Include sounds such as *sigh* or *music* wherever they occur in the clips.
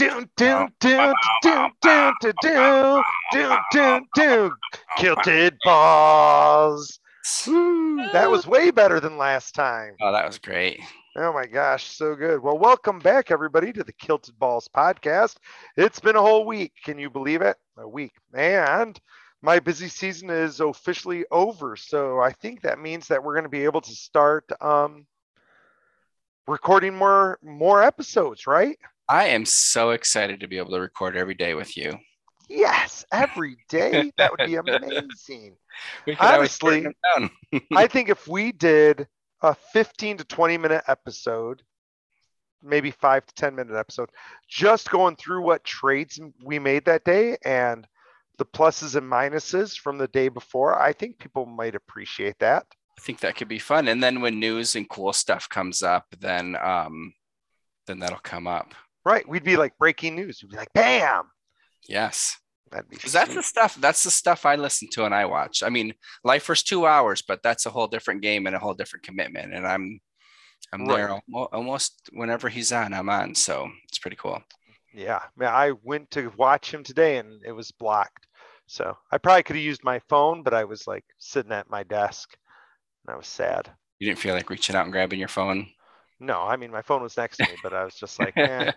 do do do do do do do do do do kilted balls. Woo, that was way better than last time. Oh, that was great. Oh my gosh, so good. Well, welcome back everybody to the Kilted Balls podcast. It's been a whole week. Can you believe it? A week. And my busy season is officially over. So I think that means that we're going to be able to start um, recording more more episodes, right? I am so excited to be able to record every day with you. Yes, every *laughs* day. That would be amazing. Honestly, turn them down. *laughs* I think if we did a 15 to 20 minute episode, maybe five to 10 minute episode, just going through what trades we made that day and the pluses and minuses from the day before, I think people might appreciate that. I think that could be fun. And then when news and cool stuff comes up, then um, then that'll come up. Right. We'd be like breaking news. We'd be like, bam. Yes. That'd be that's the stuff. That's the stuff I listen to and I watch. I mean, Lifer's two hours, but that's a whole different game and a whole different commitment. And I'm I'm there Right. almo- almost whenever he's on. I'm on, so it's pretty cool. Yeah. Man, I went to watch him today and it was blocked. So I probably could have used my phone, but I was like sitting at my desk and I was sad. You didn't feel like reaching out and grabbing your phone. No, I mean, my phone was next to me, but I was just like, *laughs* eh.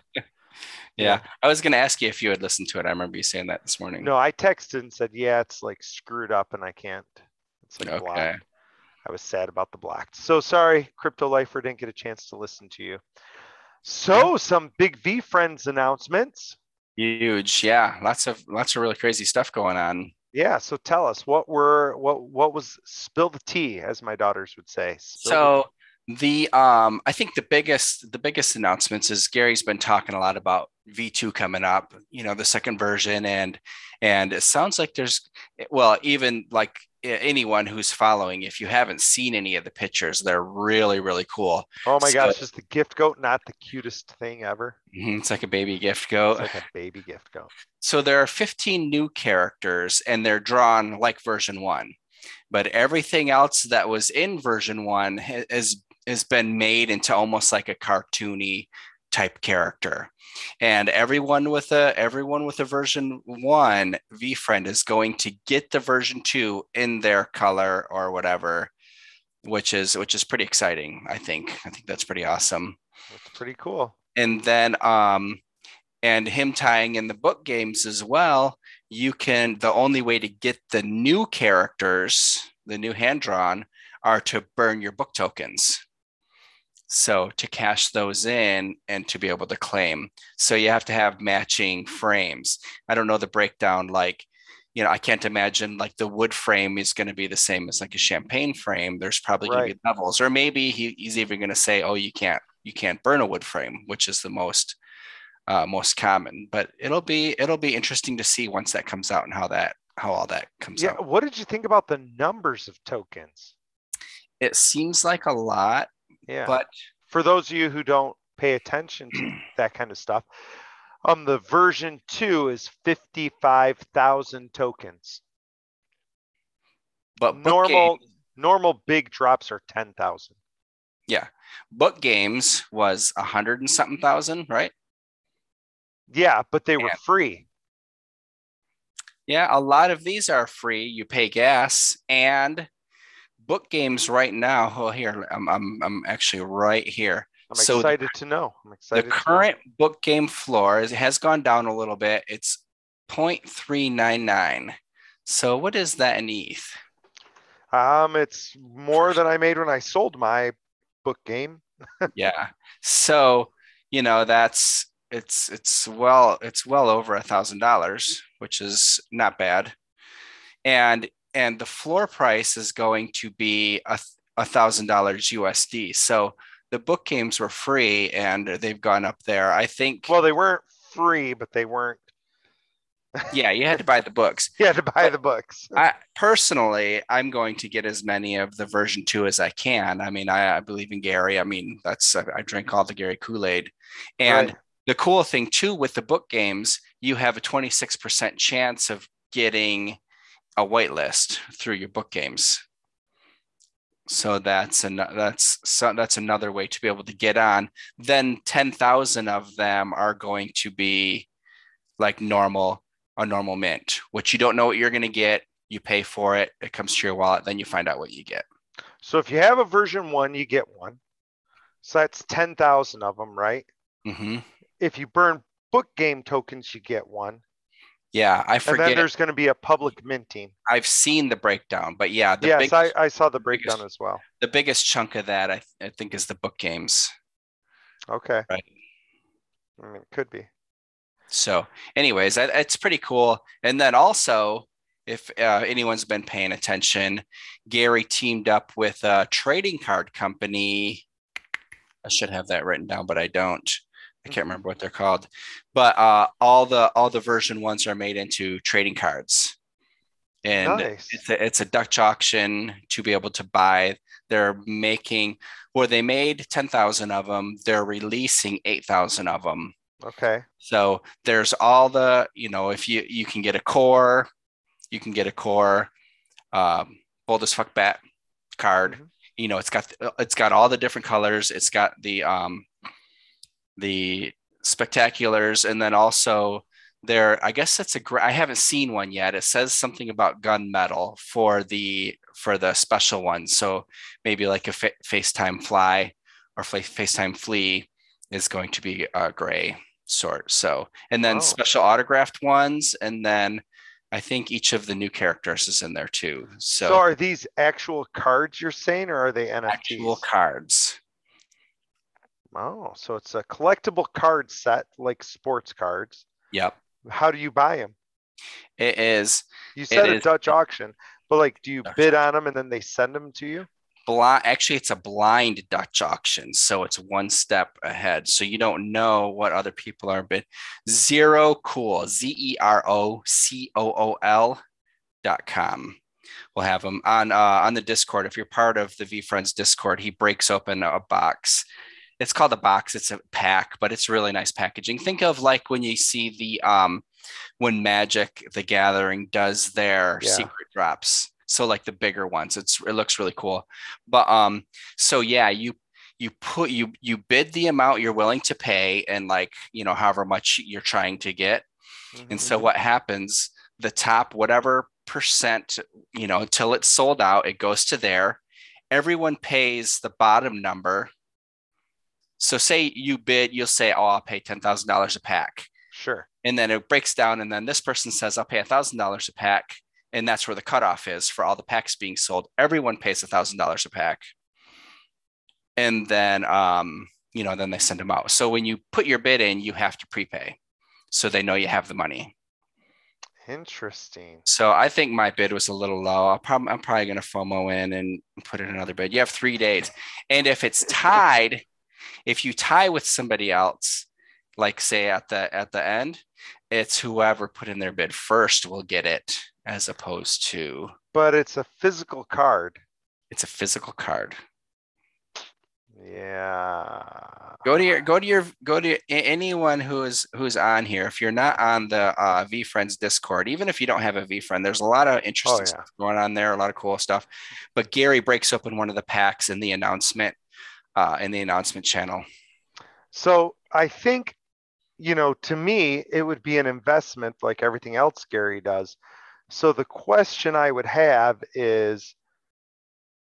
Yeah. I was gonna ask you if you had listened to it. I remember you saying that this morning. No, I texted and said, yeah, it's like screwed up and I can't. It's like Okay. blocked. I was sad about the blocked. So sorry, Crypto Lifer didn't get a chance to listen to you. So some big VeeFriends announcements. Huge. Yeah. Lots of lots of really crazy stuff going on. Yeah, so tell us what were what what was spill the tea, as my daughters would say. Spill So the um I think the biggest the biggest announcements is Gary's been talking a lot about V2 coming up, you know, the second version and and it sounds like there's well, even like anyone who's following if you haven't seen any of the pictures, they're really really cool. Oh my So- gosh, is the gift goat not the cutest thing ever? Mhm, It's like a baby gift It's goat. like a baby gift goat. So there are 15 new characters and they're drawn like version 1. But everything else that was in version 1 ha- has has been made into almost like a cartoony type character. And everyone with a everyone with a version 1 VeeFriend is going to get the version 2 in their color or whatever, which is which is pretty exciting, I think. I think that's pretty awesome That's pretty cool. and then um and him tying in the book games as well you can the only way to get the new characters the new hand drawn are to burn your book tokens so to cash those in and to be able to claim. So you have to have matching frames. I don't know the breakdown like you know i can't imagine like the wood frame is going to be the same as like a champagne frame. There's probably going to be levels. Or maybe he, he's even going to say oh you can't you can't burn a wood frame which is the most uh, most common. But it'll be it'll be interesting to see once that comes out and how that how all that comes Yeah, out. what did you think about the numbers of tokens? it seems like a lot Yeah. but for those of you who don't pay attention to *clears throat* that kind of stuff, um, the version two is fifty-five thousand tokens. but Normal normal big drops are ten thousand. yeah book games was a hundred and something thousand right Yeah, but they were Yeah. free. Yeah, a lot of these are free. You pay gas and book games right now. Oh, here I'm I'm, I'm actually right here. I'm So the- excited to know. I'm The excited. know. current book game floor is, has gone down a little bit. It's 0.399. So what is that in ETH? Um, it's more than I made when I sold my book game. *laughs* yeah. So you know that's it's it's well it's well over a thousand dollars, which is not bad. And and the floor price is going to be a a thousand dollars USD. So the book games were free and they've gone up there. I think Well, they weren't free, but they weren't. yeah, you had to buy the books. *laughs* You had to buy the books. I personally, I'm going to get as many of the version two as I can. I mean, I, I believe in Gary. I mean, that's I, I drink all the Gary Kool Aid, and Right. the cool thing too with the book games, you have a 26% chance of getting a whitelist through your book games. So that's an that's so that's another way to be able to get on. Then ten thousand of them are going to be like normal a normal mint, which you don't know what you're going to get. You pay for it, it comes to your wallet, then you find out what you get. So if you have a version one, you get one. So that's 10,000 of them, right? hmm If you burn book game tokens, you get one. Yeah, I forget. And then there's going to be a public minting. I've seen the breakdown, but yeah, the yes, big, I, I saw the breakdown as well. the biggest chunk of that I, I think is the book games. Okay. Right. I mean, it could be. So, anyways, that, it's pretty cool. And then also, if uh, anyone's been paying attention, Gary teamed up with a trading card company. I should have that written down, but I don't. I can't remember what they're called. But uh, all the all the version ones are made into trading cards, and nice. it's a, it's a Dutch auction to be able to buy. They're making, well, they made ten thousand of them. They're releasing eight thousand of them. Okay. So there's all the, you know, if you you can get a core, you can get a core, um, bold as fuck bat card. Mhm. You know, it's got it's got all the different colors. It's got the um the spectaculars, and then also there. I guess that's a. gra- I haven't seen one yet. It says something about gunmetal for the for the special ones. So maybe like a fa- FaceTime fly or fa- FaceTime flea is going to be a gray sort. So, and then Oh. special autographed ones, and then I think each of the new characters is in there too. So, So, are these actual cards you're saying, or are they NFTs? actual cards. Oh, so it's a collectible card set like sports cards. Yep, How do you buy them? it is You said a is- Dutch auction, but like, do you Dutch bid on them and then they send them to you? blind. Actually, it's a blind Dutch auction, so it's one step ahead. So you don't know what other people are bid. Zero cool. Z e r o c o o l dot com. We'll have them on uh, on the Discord. If you're part of the VeeFriends Discord, he breaks open a box. It's called a box. It's a pack, but it's really nice packaging. Think of like when you see the um when Magic the Gathering does their Yeah. secret drops. So like the bigger ones. It's it looks really cool. But um so yeah, you you put you you bid the amount you're willing to pay and like, you know, however much you're trying to get. And so Mhm. what happens, the top whatever percent, you know, until it's sold out, it goes to there. Everyone pays the bottom number. So say you bid, you'll say, "Oh, I'll pay $10,000 a pack." Sure. And then it breaks down and then this person says, "I'll pay $1,000 a pack." And that's where the cutoff is for all the packs being sold. Everyone pays $1,000 a pack. And then um, you know, then they send them out. So when you put your bid in, you have to prepay. So they know you have the money. Interesting. So I think my bid was a little low. I'll probably I'm probably going to FOMO in and put in another bid. You have three days, and if it's *laughs* tied, if you tie with somebody else, like say at the at the end, it's whoever put in their bid first will get it, as opposed to But it's a physical card. it's a physical card. Yeah. Go to your go to your go to a- anyone who is who's on here. If you're not on the uh, VeeFriends Discord, even if you don't have a VeeFriend, there's a lot of interesting yeah. stuff going on there. A lot of cool stuff. But Gary breaks open one of the packs in the announcement uh, in the announcement channel. So I think, you know, to me, it would be an investment like everything else Gary does. So the question I would have is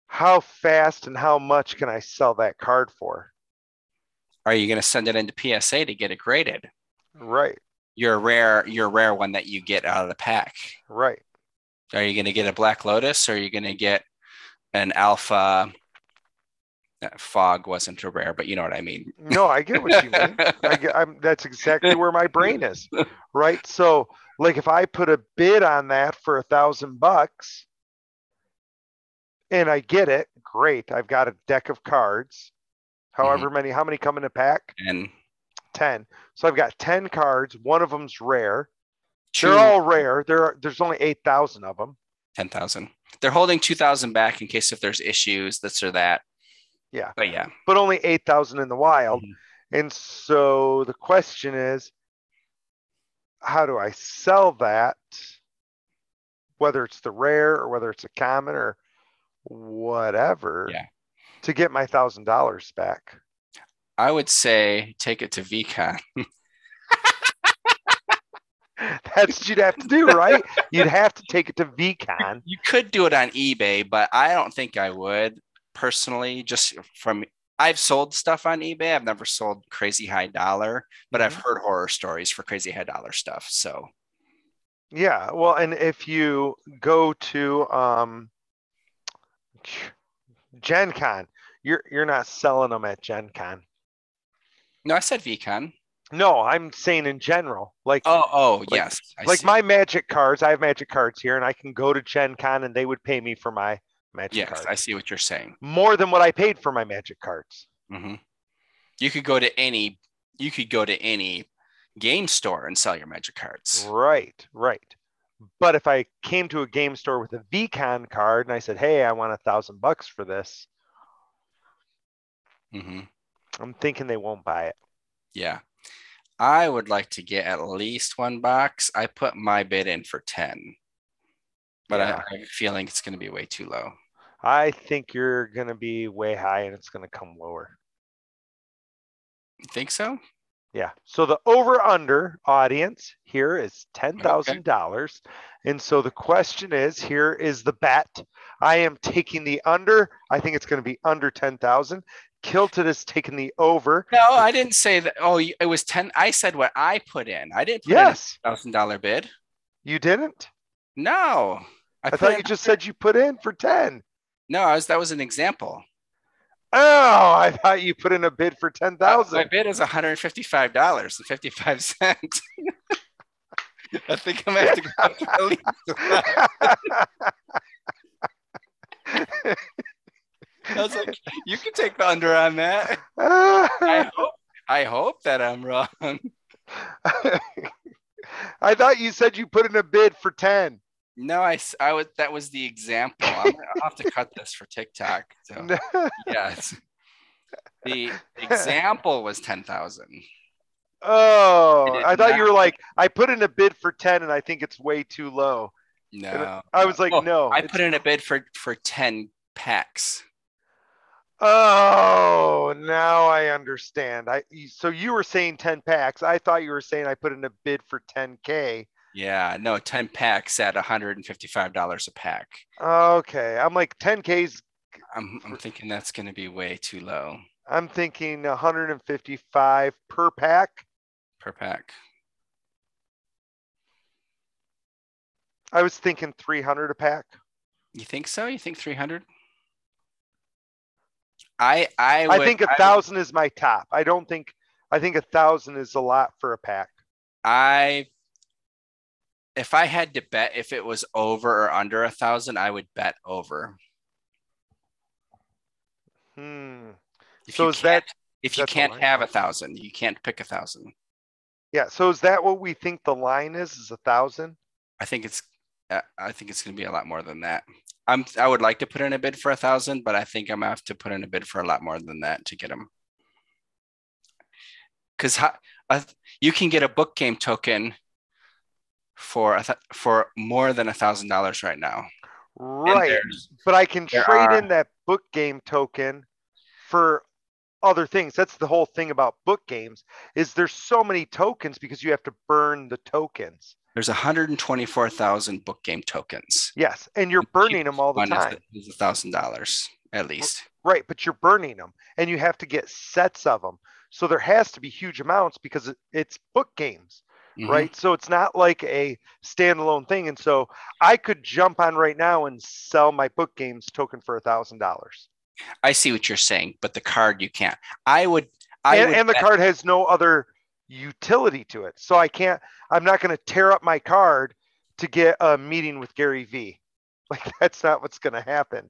how fast and how much can I sell that card for? Are you going to send it into PSA to get it graded? Right, Your rare your rare one that you get out of the pack. right. Are you going to get a Black Lotus or are you going to get an Alpha? Fog wasn't a rare, but you know what I mean. No, I get what you mean. I get, I'm, that's exactly where my brain is, right? So, like, if I put a bid on that for a thousand bucks, and I get it, great. I've got a deck of cards. However mm-hmm. many, how many come in a pack? and Ten. So I've got ten cards. One of them's rare. two, They're all rare. There are, there's only eight thousand of them. 10,000. They're holding 2,000 back in case if there's issues, this or that. Yeah. But yeah. but only 8,000 in the wild. Mhm. And so the question is, how do I sell that? Whether it's the rare or whether it's a common or whatever Yeah. to get my thousand dollars back. I would say take it to VeeCon. *laughs* That's what you'd have to do, right? you'd have to take it to VeeCon. You could do it on eBay, but I don't think I would personally. Just from I've sold stuff on eBay. I've never sold crazy high dollar, but I've heard horror stories for crazy high dollar stuff. So Yeah, well, and if you go to um, Gen Con, you're you're not selling them at Gen Con. no, I said VeeCon. No, I'm saying in general. Like Oh, oh, Like- yes. I like see. my magic cards, I have magic cards here, and I can go to Gen Con and they would pay me for my magic yes, cards. I see what you're saying. More than what I paid for my magic cards. hmm You could go to any. You could go to any game store and sell your magic cards. Right, right. But if I came to a game store with a VeeCon card and I said, "Hey, I want a thousand bucks for this," hmm I'm thinking they won't buy it. Yeah. I would like to get at least one box. I put my bid in for 10, but Yeah. I, I have a feeling it's going to be way too low. I think you're gonna be way high and it's gonna come lower. You think so? Yeah. So the over under audience here is ten thousand dollars, and so the question is: here is the bet. I am taking the under. I think it's going to be under ten thousand. Kilted is taking the over. No, I didn't say that. Oh, it was 10. I said what I put in. I didn't put Yes, in a thousand dollar bid. you didn't. No. I, put thought you just said you put in for ten. No, I was, that was an example. Oh, I thought you put in a bid for ten Uh, My bid is $155.55. *laughs* I think I'm going to have to go to I was like, you can take the under on that. *laughs* I hope, I hope that I'm wrong. *laughs* I thought you said you put in a bid for ten. No, I, I would, that was the example. I'm gonna I'll have to cut this for TikTok. So *laughs* yes. The *laughs* example was 10,000. Oh, I thought you were like, I put in a bid for 10 and I think it's way too low. No. I was like, Oh, no. I put in a bid for for 10 packs. Oh, now I understand. I so you were saying 10 packs. I thought you were saying I put in a bid for 10k. Yeah, no, 10 packs at $155 a pack. Okay. I'm like 10k's I'm, I'm thinking that's going to be way too low I'm thinking 155 per pack. per pack. I was thinking 300 a pack. You think so? You think 300? I I I think a would- thousand is my top. I don't think I think a thousand is a lot for a pack. I if I had to bet if it was over or under a thousand, I would bet over. Hmm. If So you is that- if you can't have a thousand, you can't pick a thousand. Yeah. So is that what we think the line is? Is a thousand? I think it's uh, I think it's going to be a lot more than that. I'm I would like to put in a bid for a thousand, but I think I'm gonna have to put in a bid for a lot more than that to get them. Because you can get a book game token for a th- for more than a thousand dollars right now. Right. But I can trade are- in that book game token for other things. That's the whole thing about book games is there's so many tokens because you have to burn the tokens. There's 124,000 book game tokens. Yes, and you're burning them all the time. Is a thousand dollars at least. Right, but you're burning them and you have to get sets of them. So there has to be huge amounts because it's book games. Mhm. right? So it's not like a standalone thing. And so I could jump on right now and sell my book games token for a thousand dollars. I see what you're saying, but the card you can't. I would. I And, would and the bet- card has no other utility to it. So I can't, I'm not going to tear up my card to get a meeting with Gary V. *laughs* Like that's not what's going to happen.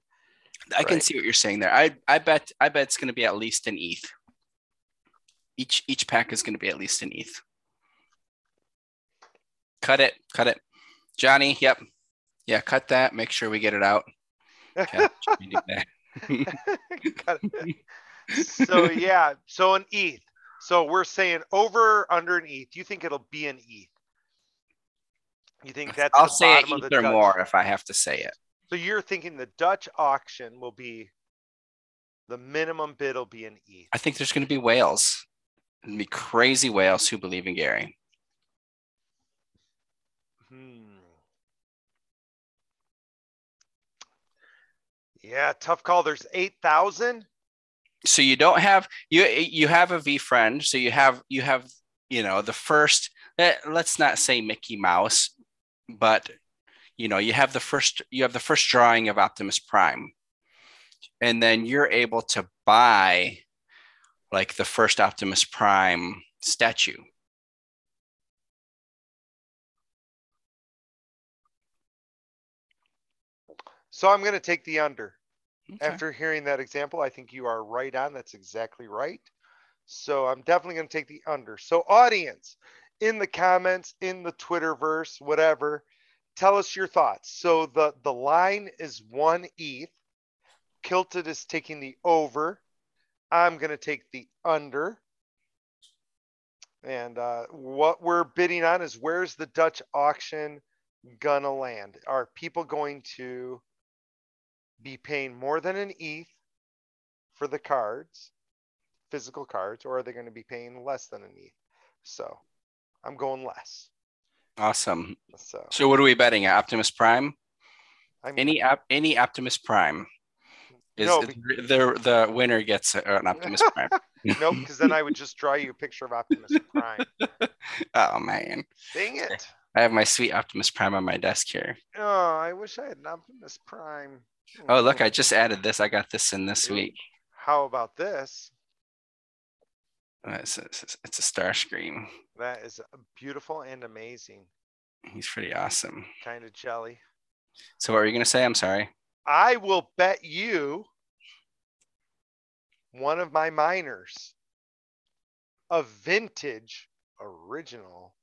I can see what you're saying there. I I bet I bet it's going to be at least an ETH. Each each pack is going to be at least an ETH. Cut it, cut it, Johnny. Yep, yeah, cut that. Make sure we get it out. Okay, we do that. Got it. so yeah, so an ETH. So we're saying over under an ETH. You think it'll be an ETH? You think that's I'll the say an ETH or more if I have to say it. So you're thinking the Dutch auction will be the minimum bid will be an ETH. I think there's going to be whales. Be crazy whales who believe in Gary. Hmm. Yeah, tough call. There's eight thousand. So you don't have you you have a VeeFriend. So you have you have you know the first. Let, let's not say Mickey Mouse, but you know you have the first you have the first drawing of Optimus Prime, and then you're able to buy like the first Optimus Prime statue. So I'm going to take the under. Okay. After hearing that example, I think you are right on. That's exactly right. So I'm definitely going to take the under. So audience, in the comments, in the Twitterverse, whatever, tell us your thoughts. So the the line is one ETH. Kilted is taking the over. I'm going to take the under. And uh, what we're bidding on is where's the Dutch auction gonna land? Are people going to be paying more than an ETH for the cards, physical cards, or are they going to be paying less than an ETH? So I'm going less. Awesome. So So what are we betting at? Optimus Prime? I mean, Any app any Optimus Prime? Is No, the the winner gets an Optimus *laughs* Prime? nope, because then I would just draw you a picture of Optimus Prime. *laughs* oh man. Dang it. I have my sweet Optimus Prime on my desk here. Oh, I wish I had an Optimus Prime. Oh look, hmm. I just added this. I got this in this week. How about this? It's, it's, it's a Starscream. That is beautiful and amazing. He's pretty awesome. Kind of jelly. So what were you gonna say? I'm sorry. I will bet you one of my miners, a vintage original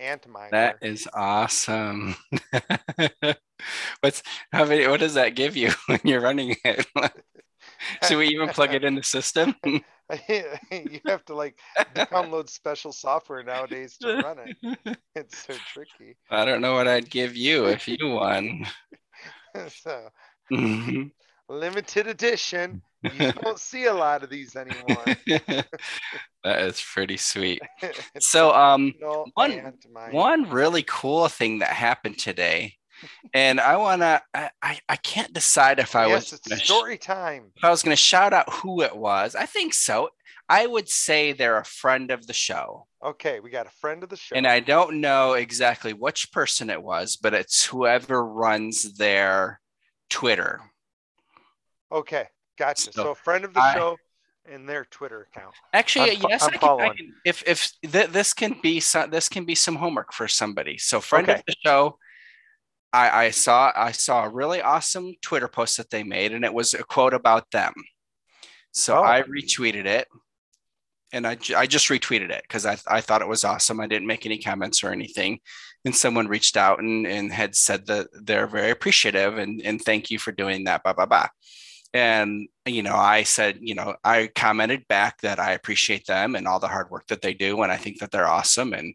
Antminer. That is awesome. *laughs* What's *laughs* how many? What does that give you *laughs* when you're running it? *laughs* Should we even plug it in the system? you have to like download special software nowadays to run it. It's so tricky. I don't know what I'd give you if you won. so Mhm. limited edition. You don't see a lot of these anymore. that is pretty sweet. So, um, one- one really cool thing that happened today, and I wanna, I, I, I can't decide if I yes, was it's gonna sh- story time. if I was gonna shout out who it was. I think so. I would say they're a friend of the show. Okay, we got a friend of the show. And I don't know exactly which person it was, but it's whoever runs their Twitter. Okay, gotcha. So So, a friend of the I- show and their Twitter account. Actually, I'm yes, I'm I can, I can. If if th- this can be some, this can be some homework for somebody. So, friend Okay. of the show, I, I saw I saw a really awesome Twitter post that they made, and it was a quote about them. So Oh. I retweeted it, and I I just retweeted it because I I thought it was awesome. I didn't make any comments or anything, and someone reached out and and had said that they're very appreciative and and thank you for doing that. Blah blah blah. And you know, I said, you know, I commented back that I appreciate them and all the hard work that they do, and I think that they're awesome, and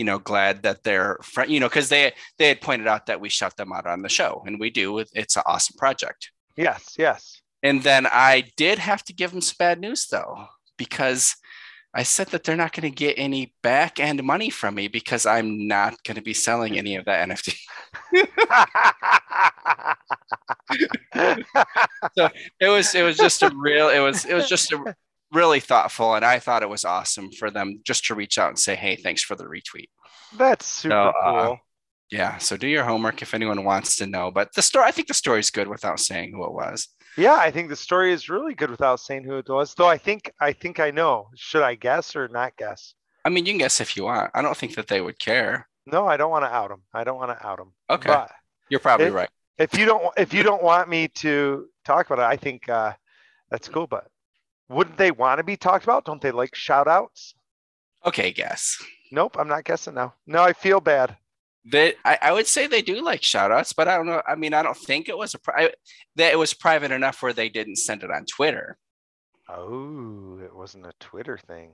you know, glad that they're, fr- you know, because they they had pointed out that we shut them out on the show, and we do. It's an awesome project. Yes, yes. And then I did have to give them some bad news though, because I said that they're not going to get any back end money from me because I'm not going to be selling any of that NFT. *laughs* So it was it was just a real it was it was just a really thoughtful, and I thought it was awesome for them just to reach out and say, "Hey, thanks for the retweet." That's super So, uh, cool. Yeah, so do your homework if anyone wants to know. But the story, I think the story is good without saying who it was. Yeah, I think the story is really good without saying who it was. Though I think I think I know. Should I guess or not guess? I mean, you can guess if you want. I don't think that they would care. No, I don't want to out them I don't want to out them Okay, But you're probably It- right. if you don't if you don't want me to talk about it, I think uh, that's cool. But wouldn't they want to be talked about? Don't they like shout outs? Okay, guess. Nope, I'm not guessing now. No, I feel bad. They, I, I would say they do like shout outs, but I don't know. I mean, I don't think it was a pri- that it was private enough where they didn't send it on Twitter. Oh, it wasn't a Twitter thing.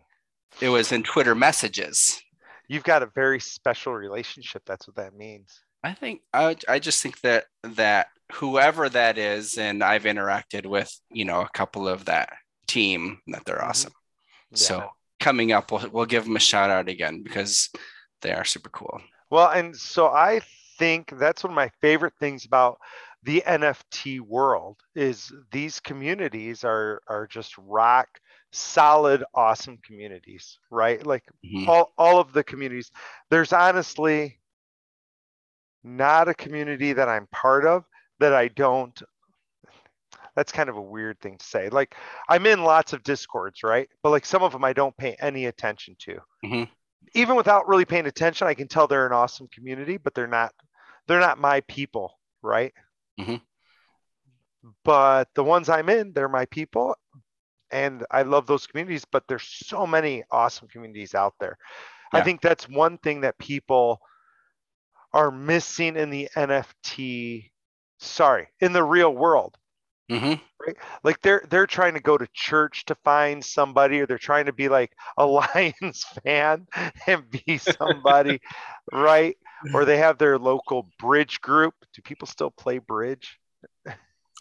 It was in Twitter messages. You've got a very special relationship. That's what that means. I think I, I just think that that whoever that is, and I've interacted with, you know, a couple of that team that they're Mhm. awesome. Yeah. So coming up, we'll, we'll give them a shout out again because they are super cool. Well, and so I think that's one of my favorite things about the NFT world is these communities are are just rock solid awesome communities, right? Like Mhm. all all of the communities. There's honestly not a community that I'm part of that I don't that's kind of a weird thing to say. Like I'm in lots of discords, right? But like some of them I don't pay any attention to. Mhm. Even without really paying attention, I can tell they're an awesome community, but they're not they're not my people, right? Mhm. But the ones I'm in, they're my people and I love those communities, but there's so many awesome communities out there. I think that's one thing that people are missing in the NFT sorry, in the real world Mhm. Right? like they're they're trying to go to church to find somebody or they're trying to be like a *laughs* lions fan and be somebody *laughs* right or they have their local bridge group do people still play bridge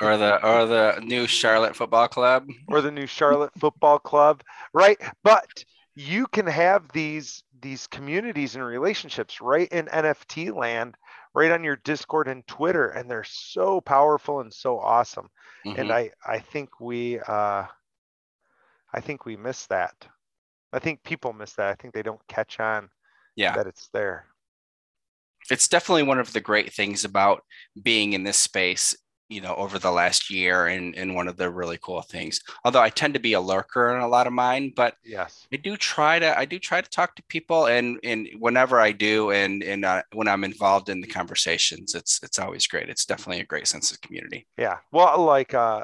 Or the or the new Charlotte Football Club. or the new charlotte football club right but you can have these these communities and relationships right in nft land right on your discord and twitter and they're so powerful and so awesome and Mhm. I I think we uh I think we miss that. I think people miss that. I think they don't catch on yeah. that it's there. it's definitely one of the great things about being in this space you know over the last year and and one of the really cool things although i tend to be a lurker in a lot of mine but Yes. i do try to i do try to talk to people and and whenever i do and and uh, when i'm involved in the conversations it's it's always great it's definitely a great sense of community Yeah. Well, like uh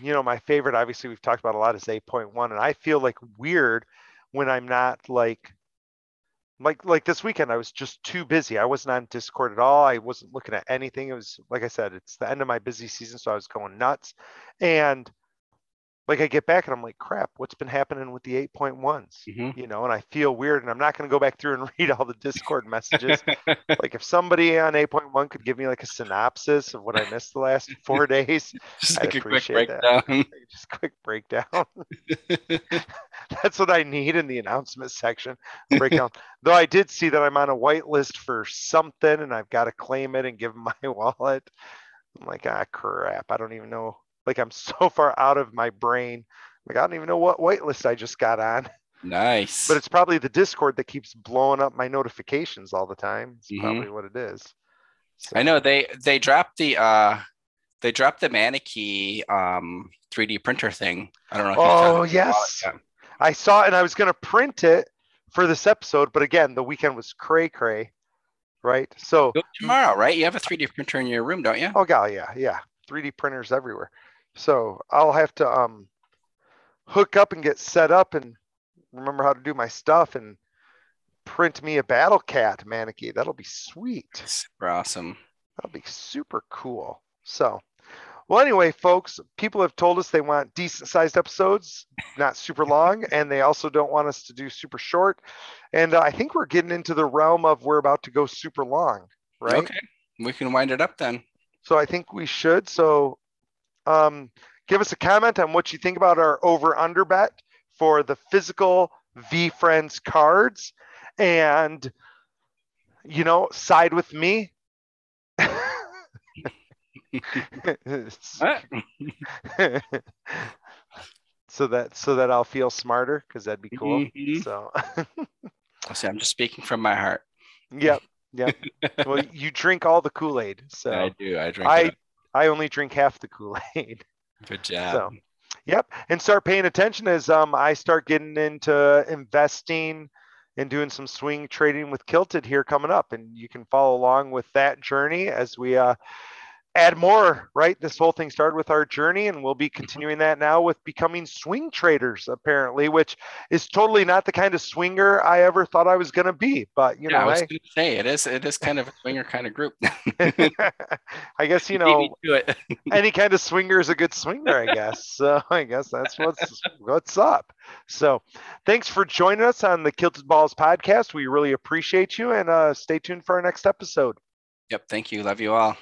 you know, my favorite obviously we've talked about a lot is 8.1 and I feel like weird when I'm not like like like this weekend I was just too busy. I wasn't on Discord at all. I wasn't looking at anything. It was like I said, it's the end of my busy season, so I was going nuts. And like I get back and I'm like, crap, what's been happening with the 8.1s? Mhm. You know, and I feel weird and I'm not going to go back through and *laughs* read all the Discord messages. *laughs* like if somebody on 8.1 could give me like a synopsis of what I missed the last *laughs* four days, just I'd like a quick appreciate that. breakdown just quick breakdown. That's what I need in the announcement section. Breakdown. Though I did see that I'm on a whitelist for something and I've got to claim it and give my wallet. I'm like, ah, crap. I don't even know. Like, I'm *laughs* so far out of my brain. Like, I don't even know what whitelist I just got on. nice But it's probably the Discord that keeps blowing up my notifications all the time. It's Mhm. probably what it is. So, I know they they dropped the uh they dropped the Maniki um 3D printer thing. I don't know. Oh, it. yes. I saw it and I was going to print it for this episode, but again, the weekend was cray cray, right? So, tomorrow, right? You have a 3D printer in your room, don't you? oh god, yeah, yeah, 3D printers everywhere. So I'll have to um hook up and get set up and remember how to do my stuff and print me a Battle Cat mannequin. That'll be sweet. Super awesome. That'll be super cool. So, well, anyway, folks, people have told us they want decent sized episodes, not super long, *laughs* and they also don't want us to do super short. And uh, I think we're getting into the realm of we're about to go super long, right? Okay. We can wind it up then. So I think we should. So, um, give us a comment on what you think about our over under bet for the physical VeeFriends cards, and you know, side with me. *laughs* *laughs* So that so that I'll feel smarter because that'd be cool. Mhm. So *laughs* See, I'm just speaking from my heart. yep, yep. Well, you drink all the Kool Aid, so I do. I drink I it. I only drink half the Kool Aid. *laughs* Good job. So, yep, and start paying attention as um I start getting into investing and doing some swing trading with Kilted here coming up, and you can follow along with that journey as we uh add more. Right, this whole thing started with our journey, and we'll be continuing that now with becoming swing traders apparently, which is totally not the kind of swinger I ever thought I was going to be. But you yeah, I know, was going to say it is. It is kind of a swinger kind of group. *laughs* *laughs* I guess you know *laughs* any kind of swinger is a good swinger, I guess. So I guess that's what's what's up. So thanks for joining us on the Kilted Balls podcast. We really appreciate you and uh, stay tuned for our next episode. Yep. Thank you. Love you all.